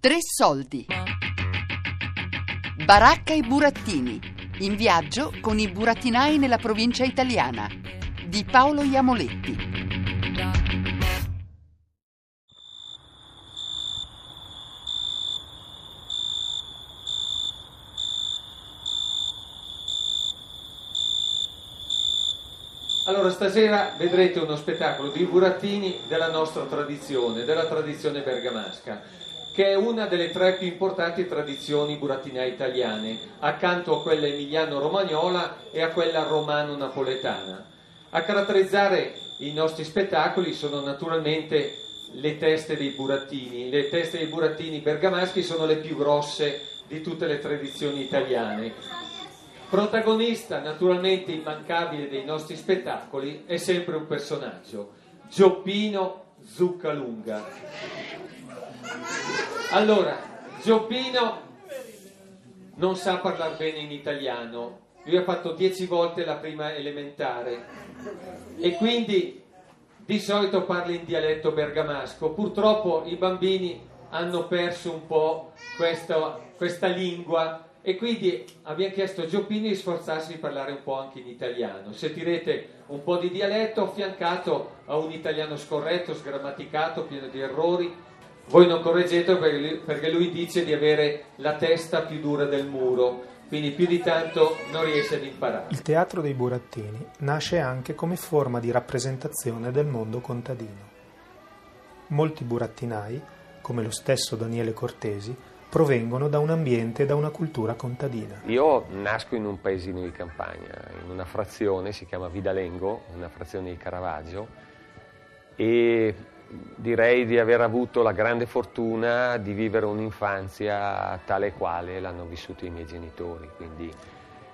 Tre soldi. Baracca e burattini. In viaggio con i burattinai nella provincia italiana. Di Paolo Iamoletti. Allora, stasera vedrete uno spettacolo di burattini della nostra tradizione, della tradizione bergamasca, che è una delle tre più importanti tradizioni burattinee italiane, accanto a quella emiliano-romagnola e a quella romano-napoletana. A caratterizzare i nostri spettacoli sono naturalmente le teste dei burattini. Le teste dei burattini bergamaschi sono le più grosse di tutte le tradizioni italiane Protagonista naturalmente immancabile dei nostri spettacoli è sempre un personaggio, Gioppino Zuccalunga. Allora, Gioppino non sa parlare bene in italiano, lui ha fatto dieci volte la prima elementare e quindi di solito parla in dialetto bergamasco. Purtroppo i bambini hanno perso un po' questa, questa lingua e quindi abbiamo chiesto a Gioppini di sforzarsi di parlare un po' anche in italiano. Sentirete un po' di dialetto affiancato a un italiano scorretto, sgrammaticato, pieno di errori. Voi non correggetelo perché lui dice di avere la testa più dura del muro, quindi più di tanto non riesce ad imparare. Il teatro dei burattini nasce anche come forma di rappresentazione del mondo contadino. Molti burattinai, come lo stesso Daniele Cortesi, provengono da un ambiente e da una cultura contadina. Io nasco in un paesino di campagna, in una frazione, si chiama Vidalengo, una frazione di Caravaggio, e direi di aver avuto la grande fortuna di vivere un'infanzia tale quale l'hanno vissuto i miei genitori, quindi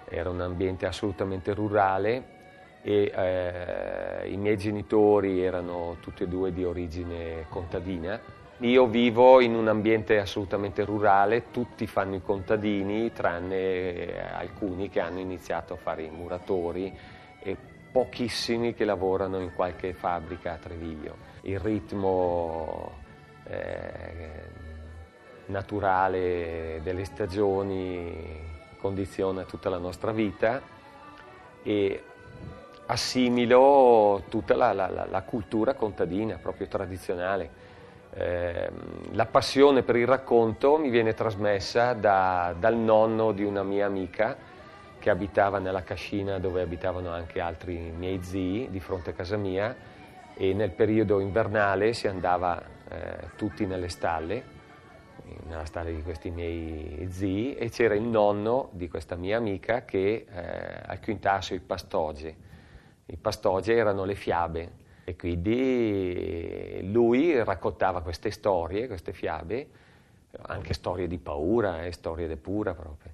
era un ambiente assolutamente rurale e eh, i miei genitori erano tutti e due di origine contadina. Io vivo in un ambiente assolutamente rurale, tutti fanno i contadini, tranne eh, alcuni che hanno iniziato a fare i muratori e pochissimi che lavorano in qualche fabbrica a Treviglio. Il ritmo eh, naturale delle stagioni condiziona tutta la nostra vita e assimilo tutta la, la, la cultura contadina, proprio tradizionale. Eh, la passione per il racconto mi viene trasmessa da, dal nonno di una mia amica che abitava nella cascina dove abitavano anche altri miei zii di fronte a casa mia e nel periodo invernale si andava eh, tutti nelle stalle, nella stalla di questi miei zii e c'era il nonno di questa mia amica che eh, al quintasso i pastoge. I pastoge erano le fiabe e quindi lui raccontava queste storie, queste fiabe, anche storie di paura e eh, storie di pura proprio.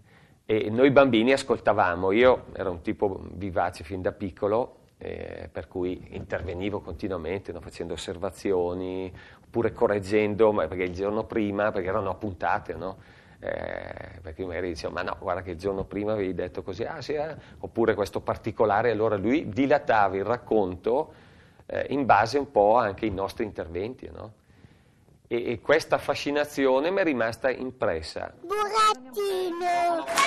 E noi bambini ascoltavamo, io ero un tipo vivace fin da piccolo, eh, per cui intervenivo continuamente no, facendo osservazioni oppure correggendo, perché il giorno prima, perché erano appuntate, no? eh, perché magari diceva ma no, guarda che il giorno prima avevi detto così, ah sì, eh? oppure questo particolare, allora lui dilatava il racconto eh, in base un po' anche ai nostri interventi. No? E, e, questa fascinazione mi è rimasta impressa. Burattino!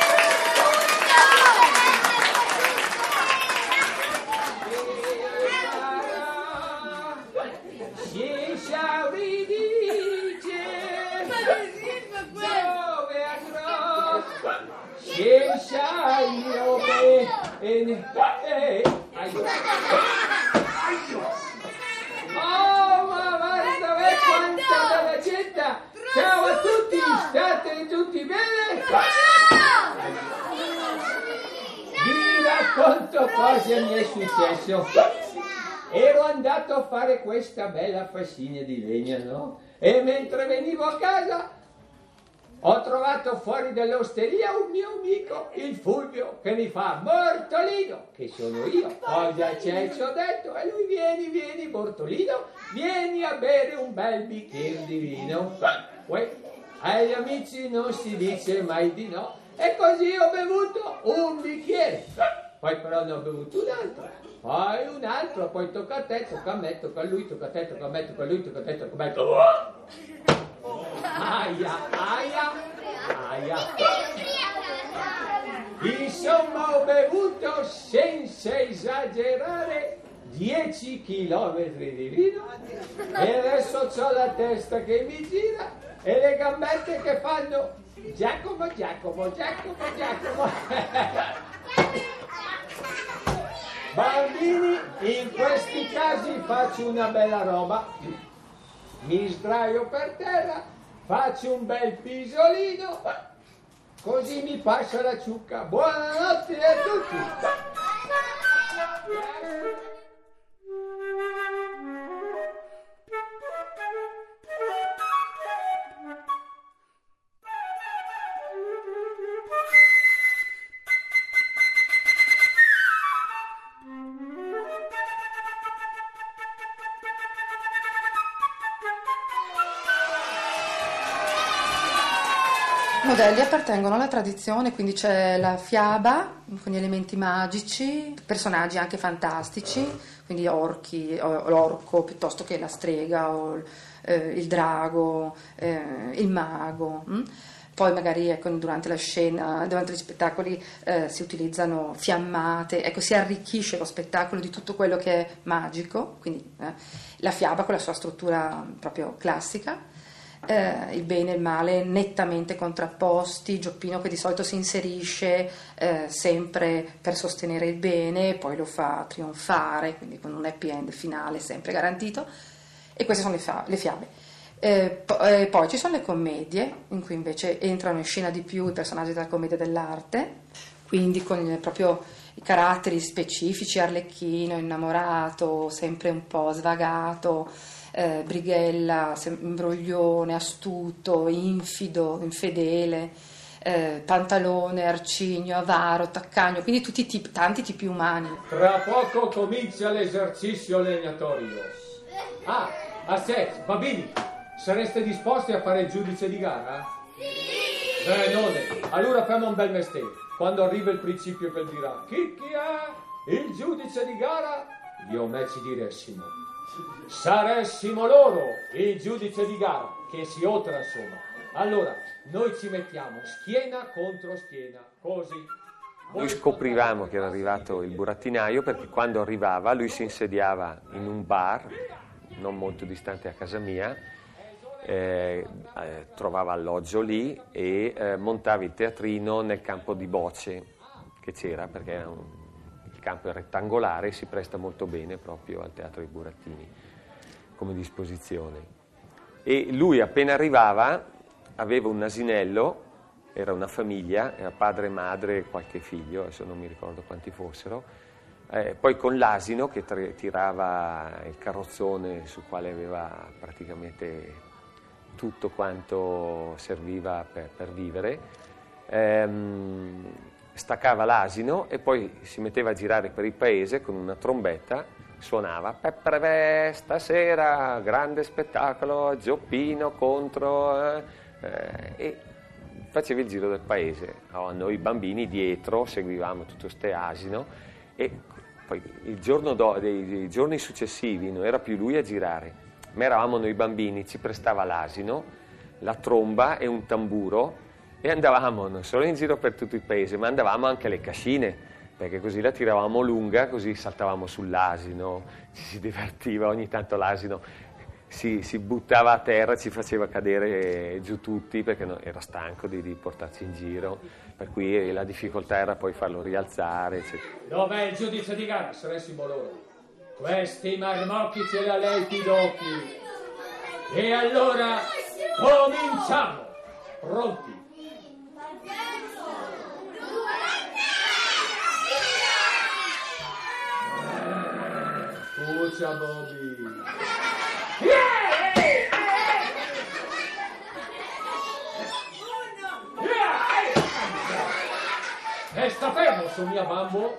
Vi racconto cosa mi è successo. Ero andato a fare questa bella fascina di legna, no? E mentre venivo a casa ho trovato fuori dall'osteria un mio amico, il Fulvio, che mi fa Bortolino, che sono io. Cosa c'è? Ci ho detto, e lui vieni, vieni, Bortolino, vieni a bere un bel bicchiere di vino. Uè, agli amici non si dice mai di no. E così ho bevuto un bicchiere. Poi però ne ho bevuto un altro, poi un altro, poi tocca a te, tocca a me, tocca a lui, tocca a te, tocca a me, tocca a lui, tocca a te, tocca a me. aia, aia, aia. Insomma, ho bevuto senza esagerare 10 chilometri di vino e adesso ho la testa che mi gira e le gambette che fanno Giacomo, Giacomo, Giacomo, Giacomo. Bambini, in questi casi faccio una bella roba, mi sdraio per terra, faccio un bel pisolino, così mi passa la ciucca. Buonanotte a tutti! Modelli appartengono alla tradizione, quindi c'è la fiaba con gli elementi magici, personaggi anche fantastici, quindi orchi, l'orco piuttosto che la strega o eh, il drago, eh, il mago. Hm? Poi magari ecco, durante la scena, durante gli spettacoli eh, si utilizzano fiammate, ecco, si arricchisce lo spettacolo di tutto quello che è magico, quindi eh, la fiaba con la sua struttura proprio classica eh, il bene e il male nettamente contrapposti, Gioppino che di solito si inserisce eh, sempre per sostenere il bene, poi lo fa trionfare, quindi con un happy end finale sempre garantito, e queste sono le, fa- le fiabe. Eh, po- eh, poi ci sono le commedie, in cui invece entrano in scena di più i personaggi della commedia dell'arte, quindi con proprio i caratteri specifici, arlecchino, innamorato, sempre un po' svagato, eh, brighella, imbroglione, astuto, infido, infedele, eh, pantalone, arcigno, avaro, taccagno, quindi tutti i tipi, tanti tipi umani. Tra poco comincia l'esercizio legnatorio. Ah, aspetta, bambini, sareste disposti a fare il giudice di gara? Sì! Bene, allora facciamo un bel mestiere. Quando arriva il principio che dirà chi chi è il giudice di gara, io me ci diressimo saressimo loro il giudice di gara che si otra insomma. Allora noi ci mettiamo schiena contro schiena così. Noi scoprivamo che era arrivato il burattinaio perché quando arrivava lui si insediava in un bar non molto distante a casa mia eh, eh, trovava alloggio lì e eh, montava il teatrino nel campo di bocce che c'era perché un, il campo è rettangolare e si presta molto bene proprio al teatro dei burattini come disposizione. E lui appena arrivava aveva un asinello, era una famiglia, era padre, madre e qualche figlio, adesso non mi ricordo quanti fossero, eh, poi con l'asino che tirava il carrozzone sul quale aveva praticamente tutto quanto serviva per, per vivere, ehm, staccava l'asino e poi si metteva a girare per il paese con una trombetta suonava Peppreve stasera, grande spettacolo, Gioppino contro... Eh, eh, e facevi il giro del paese. Oh, noi bambini dietro seguivamo tutto ste asino e poi il giorno do, dei, dei, giorni successivi non era più lui a girare, ma eravamo noi bambini, ci prestava l'asino, la tromba e un tamburo e andavamo non solo in giro per tutto il paese, ma andavamo anche alle cascine perché così la tiravamo lunga, così saltavamo sull'asino, ci si divertiva, ogni tanto l'asino si, si buttava a terra, ci faceva cadere giù tutti perché no, era stanco di, di, portarci in giro, per cui la difficoltà era poi farlo rialzare. Eccetera. Dov'è il giudice di gara? Saressimo loro. Questi marmocchi ce li ha lei pidocchi. E allora cominciamo! Pronti? Scusa Bobby. Resta fermo su mia bambo.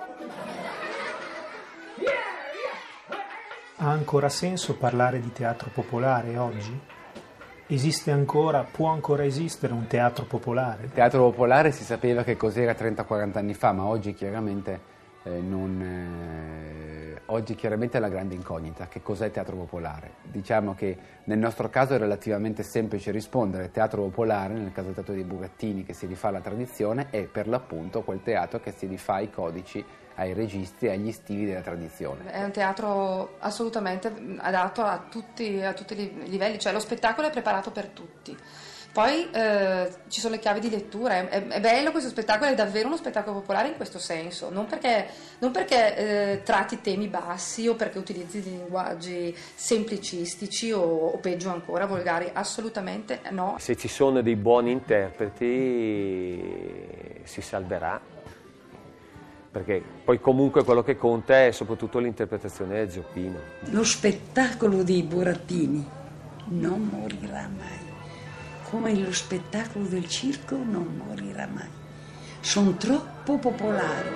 Ha ancora senso parlare di teatro popolare oggi? Esiste ancora, può ancora esistere un teatro popolare? Il teatro popolare si sapeva che cos'era 30-40 anni fa, ma oggi chiaramente eh, non, eh, oggi chiaramente è la grande incognita, che cos'è teatro popolare. Diciamo che nel nostro caso è relativamente semplice rispondere, teatro popolare, nel caso del teatro dei Burattini che si rifà alla tradizione, è per l'appunto quel teatro che si rifà ai codici, ai registri, agli stili della tradizione. È un teatro assolutamente adatto a tutti, a tutti i livelli, cioè lo spettacolo è preparato per tutti. Poi eh, ci sono le chiavi di lettura, è, è, bello questo spettacolo, è davvero uno spettacolo popolare in questo senso, non perché, non perché eh, tratti temi bassi o perché utilizzi dei linguaggi semplicistici o, o, peggio ancora volgari, assolutamente no. Se ci sono dei buoni interpreti si salverà, perché poi comunque quello che conta è soprattutto l'interpretazione del Zoppino. Lo spettacolo dei burattini non morirà mai come lo spettacolo del circo non morirà mai. Sono troppo popolari.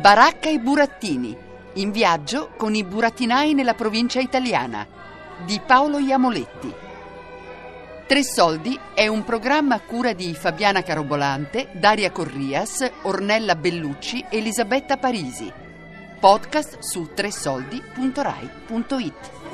Baracca e burattini, in viaggio con i burattinai nella provincia italiana, di Paolo Iamoletti. Tre Soldi è un programma a cura di Fabiana Carobolante, Daria Corrias, Ornella Bellucci, Elisabetta Parisi. Podcast su tresoldi.rai.it.